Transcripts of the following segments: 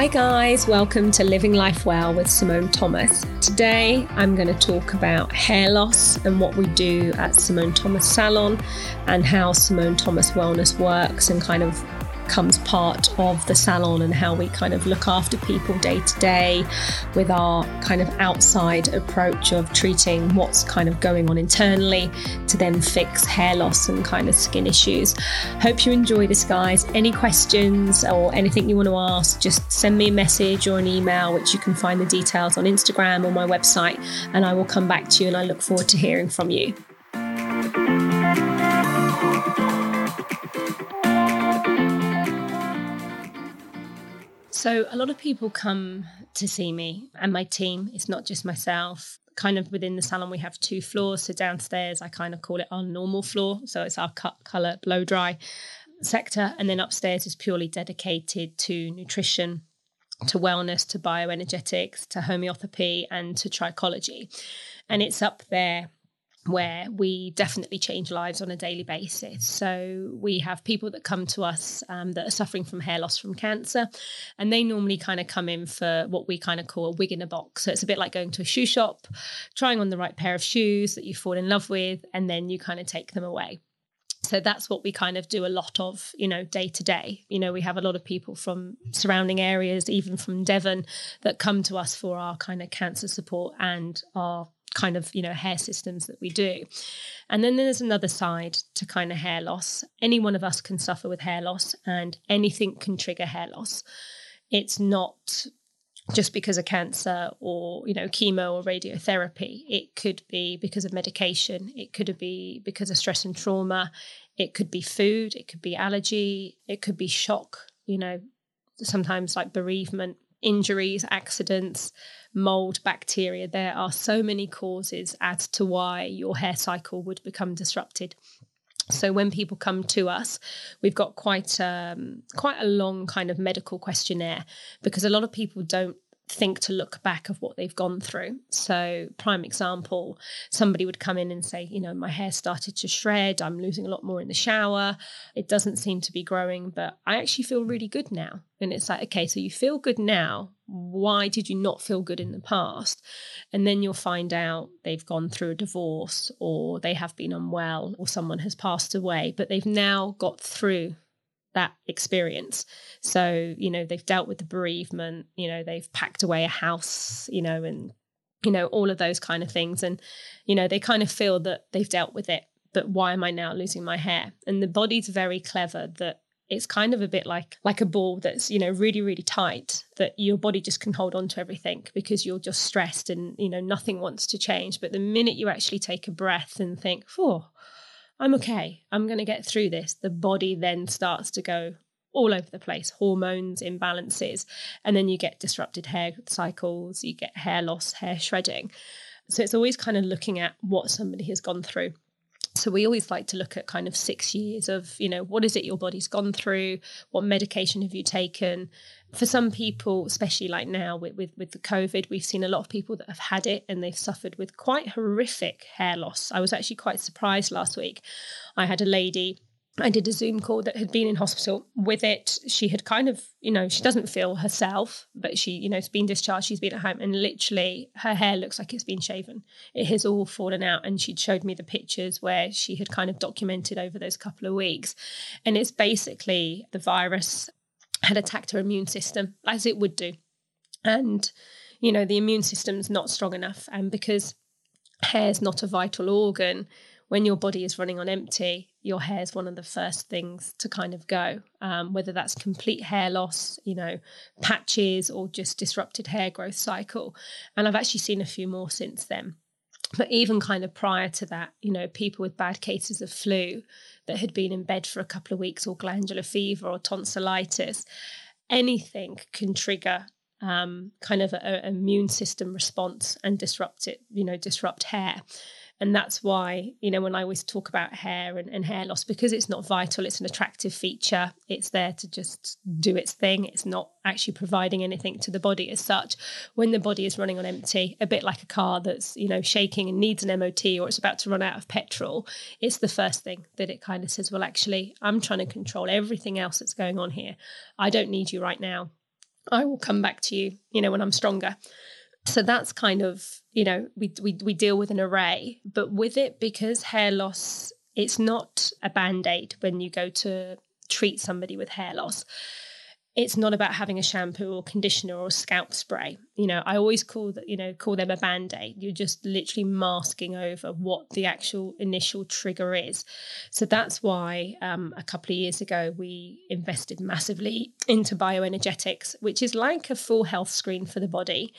Hi, guys, welcome to Living Life Well with Simone Thomas. Today, I'm going to talk about hair loss and what we do at Simone Thomas Salon and how Simone Thomas Wellness works and kind of becomes part of the salon and how we kind of look after people day to day with our kind of outside approach of treating what's kind of going on internally to then fix hair loss and kind of skin issues. Hope you enjoy this, guys. Any questions or anything you want to ask, just send me a message or an email, which you can find the details on Instagram or my website, and I will come back to you. And I look forward to hearing from you. So, a lot of people come to see me and my team. It's not just myself. Kind of within the salon, we have two floors. So, downstairs, I kind of call it our normal floor. So, it's our cut, color, blow dry sector. And then upstairs is purely dedicated to nutrition, to wellness, to bioenergetics, to homeopathy, and to trichology. And it's up there where we definitely change lives on a daily basis. So we have people that come to us um, that are suffering from hair loss from cancer, and they normally kind of come in for what we kind of call a wig in a box. So it's a bit like going to a shoe shop, trying on the right pair of shoes that you fall in love with, and then you kind of take them away. So that's what we kind of do a lot of, you know, day to day. You know, we have a lot of people from surrounding areas, even from Devon, that come to us for our kind of cancer support and our kind of you know hair systems that we do. And then there's another side to kind of hair loss. Any one of us can suffer with hair loss and anything can trigger hair loss. It's not just because of cancer or you know chemo or radiotherapy. It could be because of medication. It could be because of stress and trauma. It could be food. It could be allergy. It could be shock you know sometimes like bereavement injuries accidents mold, bacteria. There are so many causes as to why your hair cycle would become disrupted. So when people come to us, we've got quite um, quite a long kind of medical questionnaire because a lot of people don't think to look back of what they've gone through. So, prime example, somebody would come in and say, you know, my hair started to shred, I'm losing a lot more in the shower, it doesn't seem to be growing, but I actually feel really good now. And it's like, okay, so you feel good now. Why did you not feel good in the past? And then you'll find out they've gone through a divorce or they have been unwell or someone has passed away, but they've now got through that experience. So, you know, they've dealt with the bereavement, you know, they've packed away a house, you know, and, you know, all of those kind of things. And, you know, they kind of feel that they've dealt with it, but why am I now losing my hair? And the body's very clever that it's kind of a bit like like a ball that's you know really really tight that your body just can hold on to everything because you're just stressed and you know nothing wants to change but the minute you actually take a breath and think oh I'm okay. I'm going to get through this. The body then starts to go all over the place hormones, imbalances, and then you get disrupted hair cycles, you get hair loss, hair shredding. So it's always kind of looking at what somebody has gone through. So we always like to look at kind of six years of, you know, what is it your body's gone through? What medication have you taken? For some people, especially like now with, with, with the COVID, we've seen a lot of people that have had it and they've suffered with quite horrific hair loss. I was actually quite surprised last week. I had a lady I did a Zoom call that had been in hospital with it. She had kind of, you know, she doesn't feel herself, but she, you know, has been discharged. She's been at home and literally her hair looks like it's been shaven. It has all fallen out. And she'd showed me the pictures where she had kind of documented over those couple of weeks. And it's basically the virus had attacked her immune system, as it would do. And, you know, the immune system's not strong enough. And because hair's not a vital organ, when your body is running on empty, your hair is one of the first things to kind of go, um, whether that's complete hair loss, you know, patches, or just disrupted hair growth cycle. And I've actually seen a few more since then. But even kind of prior to that, you know, people with bad cases of flu that had been in bed for a couple of weeks, or glandular fever, or tonsillitis, anything can trigger um, kind of an immune system response and disrupt it, you know, disrupt hair. And that's why, you know, when I always talk about hair and, and, hair loss, because it's not vital, it's an attractive feature. It's there to just do its thing. It's not actually providing anything to the body as such. When the body is running on empty, a bit like a car that's, you know, shaking and needs an MOT or it's about to run out of petrol, it's the first thing that it kind of says, well, actually, I'm trying to control everything else that's going on here. I don't need you right now I will come back to you, you know, when I'm stronger. So that's kind of, you know, we, we, we deal with an array, but with it, because hair loss, it's not a band aid when you go to treat somebody with hair loss it's not about having a shampoo or conditioner or scalp spray. You know, I always call that, you know, call them a band-aid. You're just literally masking over what the actual initial trigger is. So that's why um, a couple of years ago we invested massively into bioenergetics, which is like a full health screen for the body.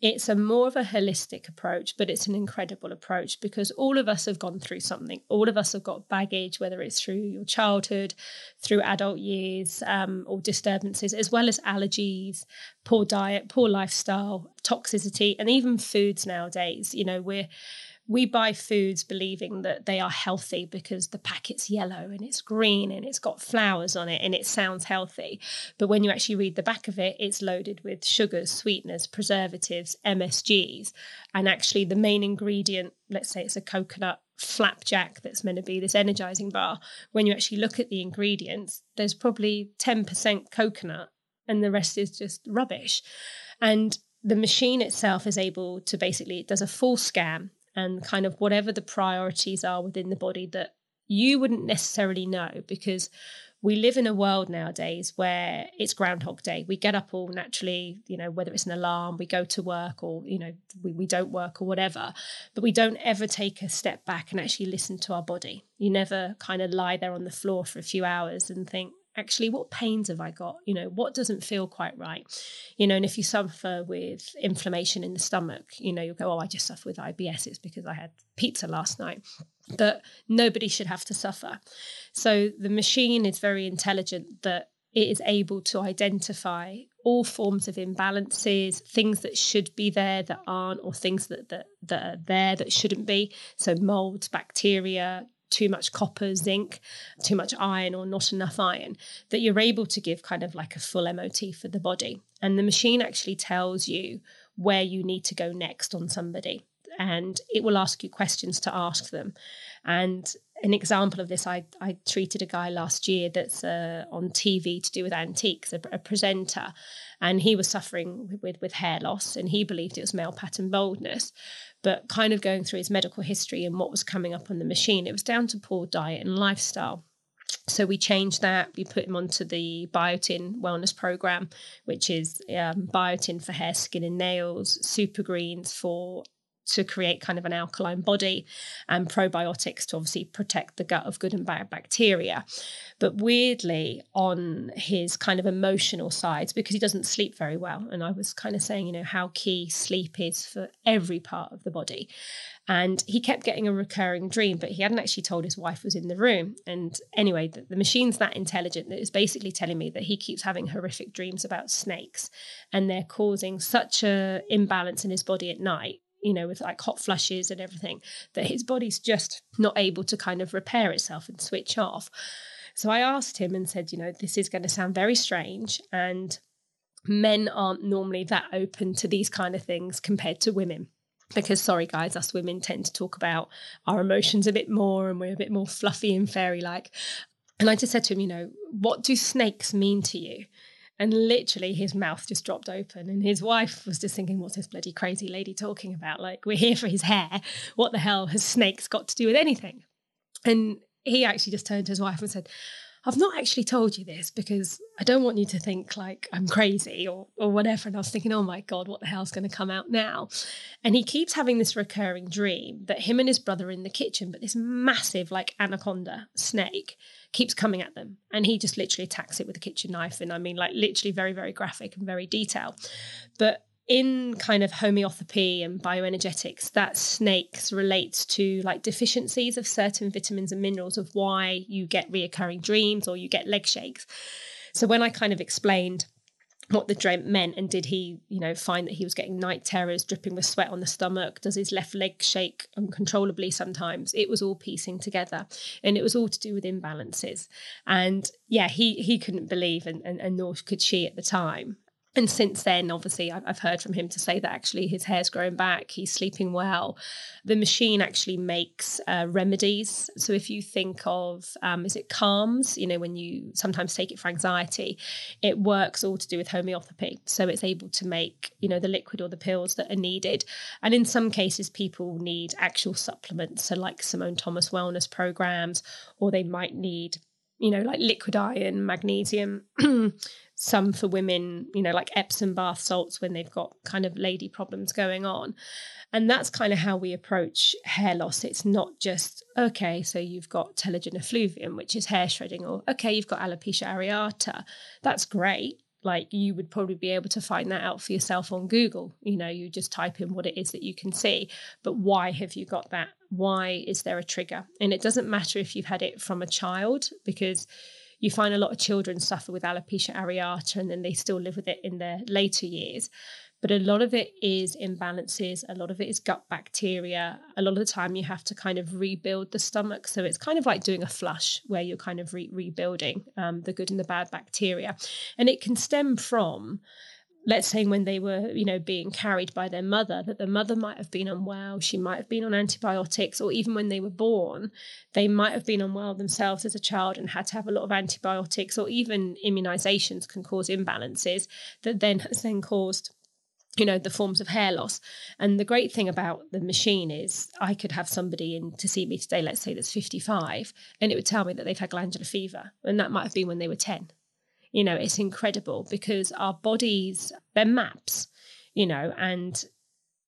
It's a more of a holistic approach, but it's an incredible approach because all of us have gone through something. All of us have got baggage, whether it's through your childhood, through adult years, um, or disturbances as well as allergies, poor diet, poor lifestyle, toxicity, and even foods nowadays. You know, we're we buy foods believing that they are healthy because the packet's yellow and it's green and it's got flowers on it and it sounds healthy. But when you actually read the back of it, it's loaded with sugars, sweeteners, preservatives, MSGs. And actually, the main ingredient, let's say it's a coconut flapjack that's meant to be this energizing bar, when you actually look at the ingredients, there's probably 10% coconut and the rest is just rubbish. And the machine itself is able to basically, it does a full scan and kind of whatever the priorities are within the body that you wouldn't necessarily know because we live in a world nowadays where it's groundhog day. We get up all naturally you know whether it's an alarm we go to work or you know we, we don't work or whatever but we don't ever take a step back and actually listen to our body. You never kind of lie there on the floor for a few hours and think actually what pains have I got? You know, what doesn't feel quite right? You know, and if you suffer with inflammation in the stomach, you know, you'll go, oh, I just suffer with IBS. It's because I had pizza last night. But nobody should have to suffer. So the machine is very intelligent that it is able to identify all forms of imbalances, things that should be there that aren't, or things that, that, that are there that shouldn't be. So molds, bacteria, too much copper, zinc, too much iron, or not enough iron, that you're able to give kind of like a full MOT for the body. And the machine actually tells you where you need to go next on somebody. And it will ask you questions to ask them. And an example of this, I, I treated a guy last year that's uh, on TV to do with antiques, a, a, presenter, and he was suffering with, with hair loss, and he believed it was male pattern baldness. But kind of going through his medical history and what was coming up on the machine, it was down to poor diet and lifestyle. So we changed that. We put him onto the Biotin wellness program, which is um, biotin for hair, skin, and nails, super greens for to create kind of an alkaline body and probiotics to obviously protect the gut of good and bad bacteria. But weirdly, on his kind of emotional sides, because he doesn't sleep very well, and I was kind of saying, you know, how key sleep is for every part of the body. And he kept getting a recurring dream, but he hadn't actually told his wife was in the room. And anyway, the, the machine's that intelligent that is basically telling me that he keeps having horrific dreams about snakes and they're causing such a imbalance in his body at night you know, with like hot flushes and everything, that his body's just not able to kind of repair itself and switch off. So I asked him and said, you know, this is going to sound very strange. And men aren't normally that open to these kind of things compared to women. Because, sorry, guys, us women tend to talk about our emotions a bit more and we're a bit more fluffy and fairy like. And I just said to him, you know, what do snakes mean to you? And literally, his mouth just dropped open. And his wife was just thinking, What's this bloody crazy lady talking about? Like, we're here for his hair. What the hell has snakes got to do with anything? And he actually just turned to his wife and said, I've not actually told you this because I don't want you to think like I'm crazy or or whatever. And I was thinking, oh my God, what the hell's going to come out now? And he keeps having this recurring dream that him and his brother are in the kitchen, but this massive like anaconda snake keeps coming at them. And he just literally attacks it with a kitchen knife. And I mean, like literally very, very graphic and very detailed. But in kind of homeopathy and bioenergetics, that snakes relates to like deficiencies of certain vitamins and minerals of why you get reoccurring dreams or you get leg shakes. So when I kind of explained what the dream meant and did he you know find that he was getting night terrors dripping with sweat on the stomach does his left leg shake uncontrollably sometimes? It was all piecing together and it was all to do with imbalances. And yeah he he couldn't believe and, and, and nor could she at the time and since then, obviously, I've heard from him to say that actually his hair's growing back, he's sleeping well. The machine actually makes uh, remedies. So if you think of, um, is it Kalms? You know, when you sometimes take it for anxiety, it works all to do with homeopathy. So it's able to make, you know, the liquid or the pills that are needed. And in some cases, people need actual supplements. So like Simone Thomas wellness programs, or they might need you know, like liquid iron, magnesium, some for women, you know, like Epsom bath salts when they've got kind of lady problems going on. And that's kind of how we approach hair loss. It's not just, okay, so you've got telogen effluvium, which is hair shredding, or okay, you've got alopecia areata. That's great. Like you would probably be able to find that out for yourself on Google. You know, you just type in what it is that you can see. But why have you got that? Why is there a trigger? And it doesn't matter if you've had it from a child because you find a lot of children suffer with alopecia areata and then they still live with it in their later years. But a lot of it is imbalances, a lot of it is gut bacteria. A lot of the time, you have to kind of rebuild the stomach. So it's kind of like doing a flush where you're kind of re- rebuilding um, the good and the bad bacteria. And it can stem from let's say when they were you know being carried by their mother that the mother might have been unwell she might have been on antibiotics or even when they were born they might have been unwell themselves as a child and had to have a lot of antibiotics or even immunizations can cause imbalances that then has then caused you know the forms of hair loss. And the great thing about the machine is i could have somebody in to see me today let's say that's 55 and it would tell me that they've had glandular fever and that might have been when they were 10 you know it's incredible because our bodies they're maps you know and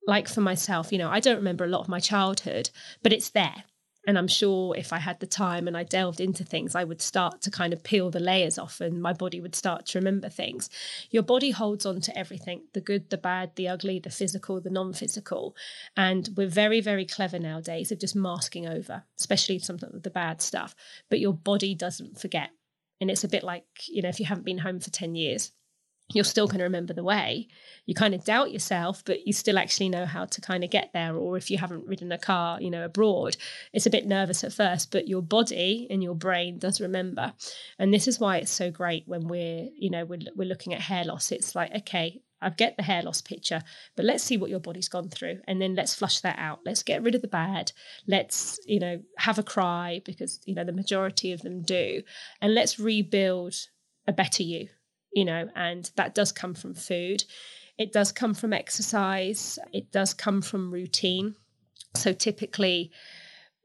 like for myself you know i don't remember a lot of my childhood but it's there and i'm sure if i had the time and i delved into things i would start to kind of peel the layers off and my body would start to remember things. Your body holds on to everything the good the bad the ugly the physical the non-physical. And we're very very clever nowadays of just masking over especially some of the bad stuff. But your body doesn't forget. And it's a bit like, you know, if you haven't been home for 10 years, you're still going to remember the way. You kind of doubt yourself, but you still actually know how to kind of get there. Or if you haven't ridden a car, you know, abroad, it's a bit nervous at first, but your body and your brain does remember. And this is why it's so great when we're, you know, we're, we're looking at hair loss. It's like, okay, I get the hair loss picture, but let's see what your body's gone through and then let's flush that out. Let's get rid of the bad. Let's, you know, have a cry because, you know, the majority of them do. And let's rebuild a better you, you know, and that does come from food. It does come from exercise. It does come from routine. So typically,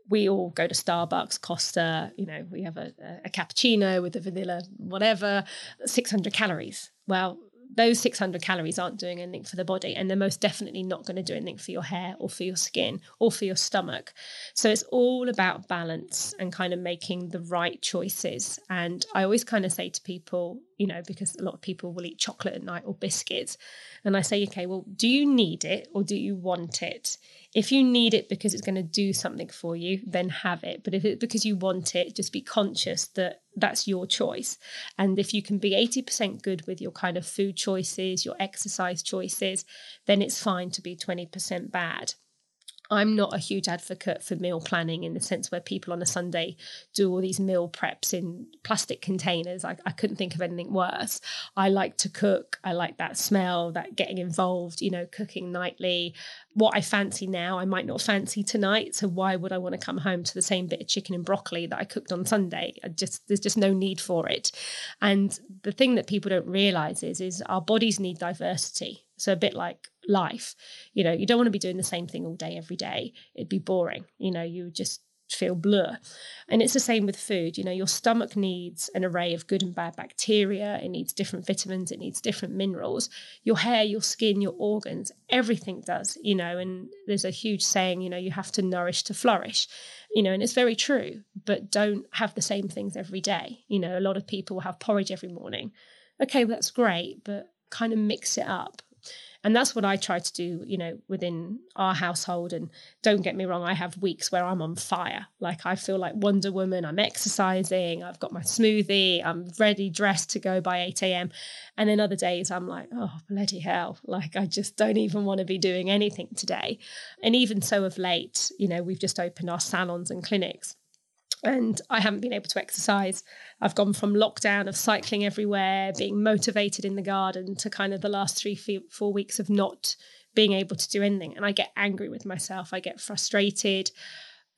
we all go to Starbucks, Costa, you know, we have a, a cappuccino with a vanilla, whatever, 600 calories. Well, those 600 calories aren't doing anything for the body and they're most definitely not going to do anything for your hair or for your skin or for your stomach so it's all about balance and kind of making the right choices and i always kind of say to people you know because a lot of people will eat chocolate at night or biscuits and i say okay well do you need it or do you want it if you need it because it's going to do something for you, then have it. But if it's because you want it, just be conscious that that's your choice. And if you can be 80% good with your kind of food choices, your exercise choices, then it's fine to be 20% bad. I'm not a huge advocate for meal planning in the sense where people on a Sunday do all these meal preps in plastic containers. I, I, couldn't think of anything worse. I like to cook. I like that smell, that getting involved, you know, cooking nightly. What I fancy now, I might not fancy tonight. So why would I want to come home to the same bit of chicken and broccoli that I cooked on Sunday? I just there's just no need for it. And the thing that people don't realize is is our bodies need diversity so a bit like life, you know, you don't want to be doing the same thing all day, every day. It'd be boring. You know, you just feel blur. And it's the same with food. You know, your stomach needs an array of good and bad bacteria, it needs different vitamins, it needs different minerals. Your hair, your skin, your organs, everything does, you know, and there's a huge saying, you know, you have to nourish to flourish. You know, and it's very true, but don't have the same things every day. You know, a lot of people have porridge every morning. Okay, well, that's great, but kind of mix it up and that's what I try to do, you know, within our household. And don't get me wrong, I have weeks where I'm on fire. Like I feel like Wonder Woman, I'm exercising, I've got my smoothie, I'm ready, dressed to go by 8 a.m. And then other days I'm like, oh, bloody hell. Like I just don't even want to be doing anything today. And even so of late, you know, we've just opened our salons and clinics and I haven't been able to exercise. I've gone from lockdown of cycling everywhere, being motivated in the garden, to kind of the last three, four weeks of not being able to do anything. And I get angry with myself. I get frustrated.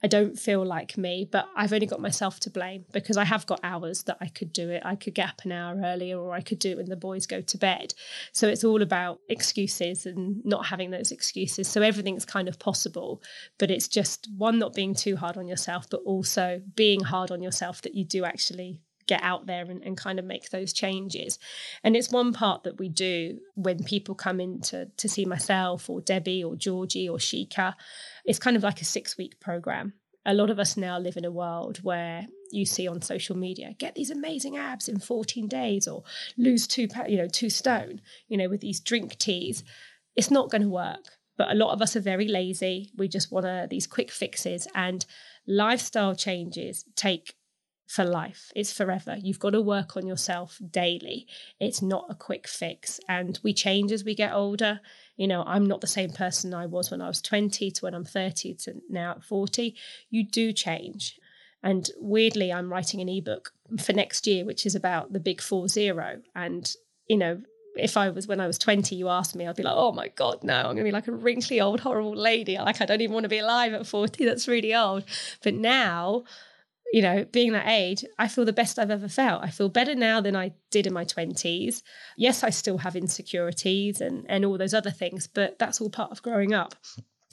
I don't feel like me, but I've only got myself to blame because I have got hours that I could do it. I could get up an hour earlier or I could do it when the boys go to bed. So it's all about excuses and not having those excuses. So everything's kind of possible, but it's just one, not being too hard on yourself, but also being hard on yourself that you do actually get out there and, and kind of make those changes. And it's one part that we do when people come in to, to see myself or Debbie or Georgie or Shika. It's kind of like a six week program. A lot of us now live in a world where you see on social media get these amazing abs in 14 days or lose two you know two stone you know with these drink teas it's not going to work but a lot of us are very lazy we just want to these quick fixes and lifestyle changes take for life. It's forever. You've got to work on yourself daily. It's not a quick fix. And we change as we get older. You know, I'm not the same person I was when I was 20 to when I'm 30 to now at 40. You do change. And weirdly, I'm writing an ebook for next year, which is about the big four zero. And, you know, if I was when I was 20, you asked me, I'd be like, oh my God, no, I'm gonna be like a wrinkly old horrible lady. Like I don't even want to be alive at 40. That's really old. But now you know, being that age, I feel the best I've ever felt. I feel better now than I did in my 20s. Yes, I still have insecurities and, and all those other things, but that's all part of growing up.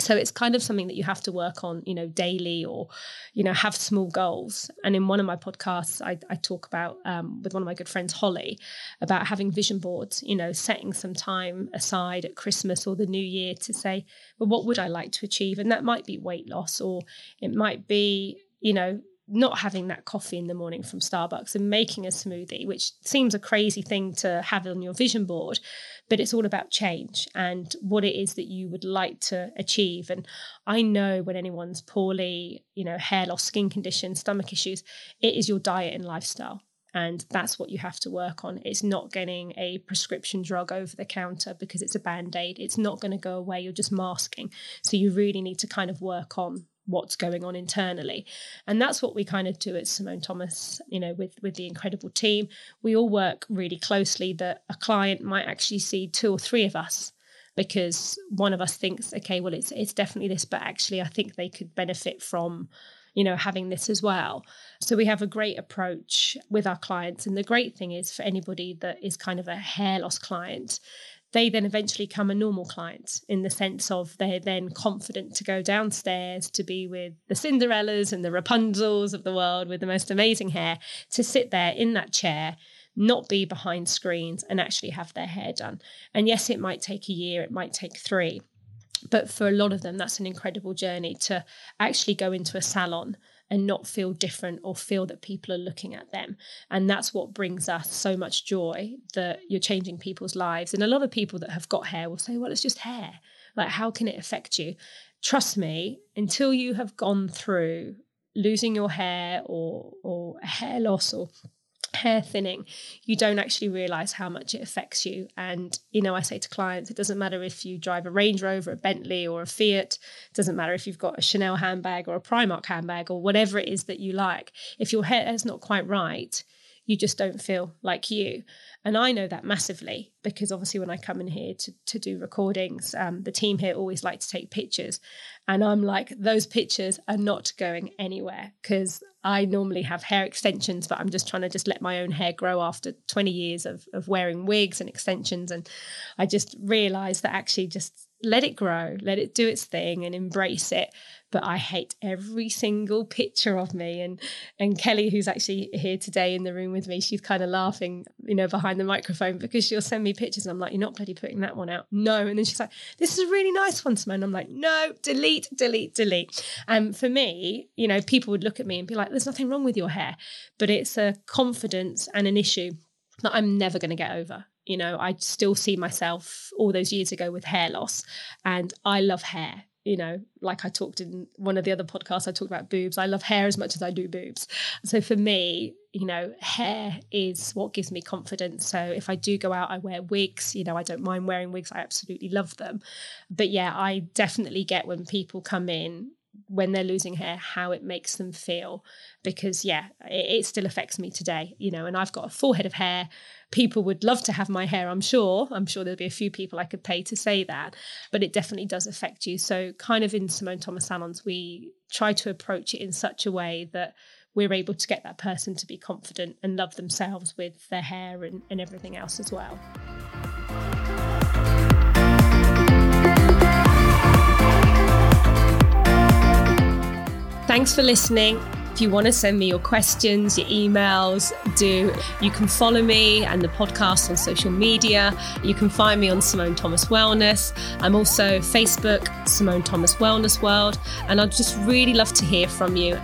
So it's kind of something that you have to work on, you know, daily or, you know, have small goals. And in one of my podcasts, I, I talk about um, with one of my good friends, Holly, about having vision boards, you know, setting some time aside at Christmas or the new year to say, well, what would I like to achieve? And that might be weight loss or it might be, you know, not having that coffee in the morning from Starbucks and making a smoothie, which seems a crazy thing to have on your vision board, but it's all about change and what it is that you would like to achieve. And I know when anyone's poorly, you know, hair loss, skin conditions, stomach issues, it is your diet and lifestyle. And that's what you have to work on. It's not getting a prescription drug over the counter because it's a band aid. It's not going to go away. You're just masking. So you really need to kind of work on what's going on internally. And that's what we kind of do at simone thomas you know with with the incredible team. We all work really closely that a client might actually see two or three of us because one of us thinks okay well it's it's definitely this but actually i think they could benefit from you know having this as well. So we have a great approach with our clients. And the great thing is for anybody that is kind of a hair loss client they then eventually become a normal client in the sense of they're then confident to go downstairs to be with the Cinderellas and the Rapunzels of the world with the most amazing hair, to sit there in that chair, not be behind screens and actually have their hair done. And yes, it might take a year, it might take three. But for a lot of them, that's an incredible journey to actually go into a salon and not feel different or feel that people are looking at them. And that's what brings us so much joy that you're changing people's lives. And a lot of people that have got hair will say, well, it's just hair. Like, how can it affect you? Trust me, until you have gone through losing your hair or or hair loss or hair thinning, you don't actually realize how much it affects you. And, you know, I say to clients, it doesn't matter if you drive a Range Rover, a Bentley, or a Fiat, it doesn't matter if you've got a Chanel handbag or a Primark handbag or whatever it is that you like. If your hair is not quite right, you just don't feel like you. And I know that massively because obviously when I come in here to, to do recordings, um, the team here always like to take pictures. And I'm like, those pictures are not going anywhere because I normally have hair extensions, but I'm just trying to just let my own hair grow after 20 years of, of wearing wigs and extensions. And I just realized that actually just let it grow, let it do its thing and embrace it but I hate every single picture of me. And and Kelly, who's actually here today in the room with me, she's kind of laughing, you know, behind the microphone because she'll send me pictures and I'm like, you're not bloody putting that one out. No. And then she's like, this is a really nice one, Simone. I'm like, no, delete, delete, delete. And um, for me, you know, people would look at me and be like, there's nothing wrong with your hair. But it's a confidence and an issue that I'm never going to get over. You know, I still see myself all those years ago with hair loss, and I love hair you know, like I talked in one of the other podcasts, I talked about boobs. I love hair as much as I do boobs. So for me, you know, hair is what gives me confidence. So if I do go out, I wear wigs. You know, I don't mind wearing wigs. I absolutely love them. But yeah, I definitely get when people come in when they're losing hair how it makes them feel. Because yeah it, it, still affects me today you know and i've got a full head of hair. People would love to have my hair i'm sure. I'm sure there'll be a few people i could pay to say that but it definitely does affect you. So kind of in simone thomas salons we try to approach it in such a way that we're able to get that person to be confident and love themselves with their hair and, and everything else as well Thanks for listening. If you want to send me your questions, your emails, do. You can follow me and the podcast on social media. You can find me on Simone Thomas Wellness. I'm also Facebook, Simone Thomas Wellness World. And I'd just really love to hear from you.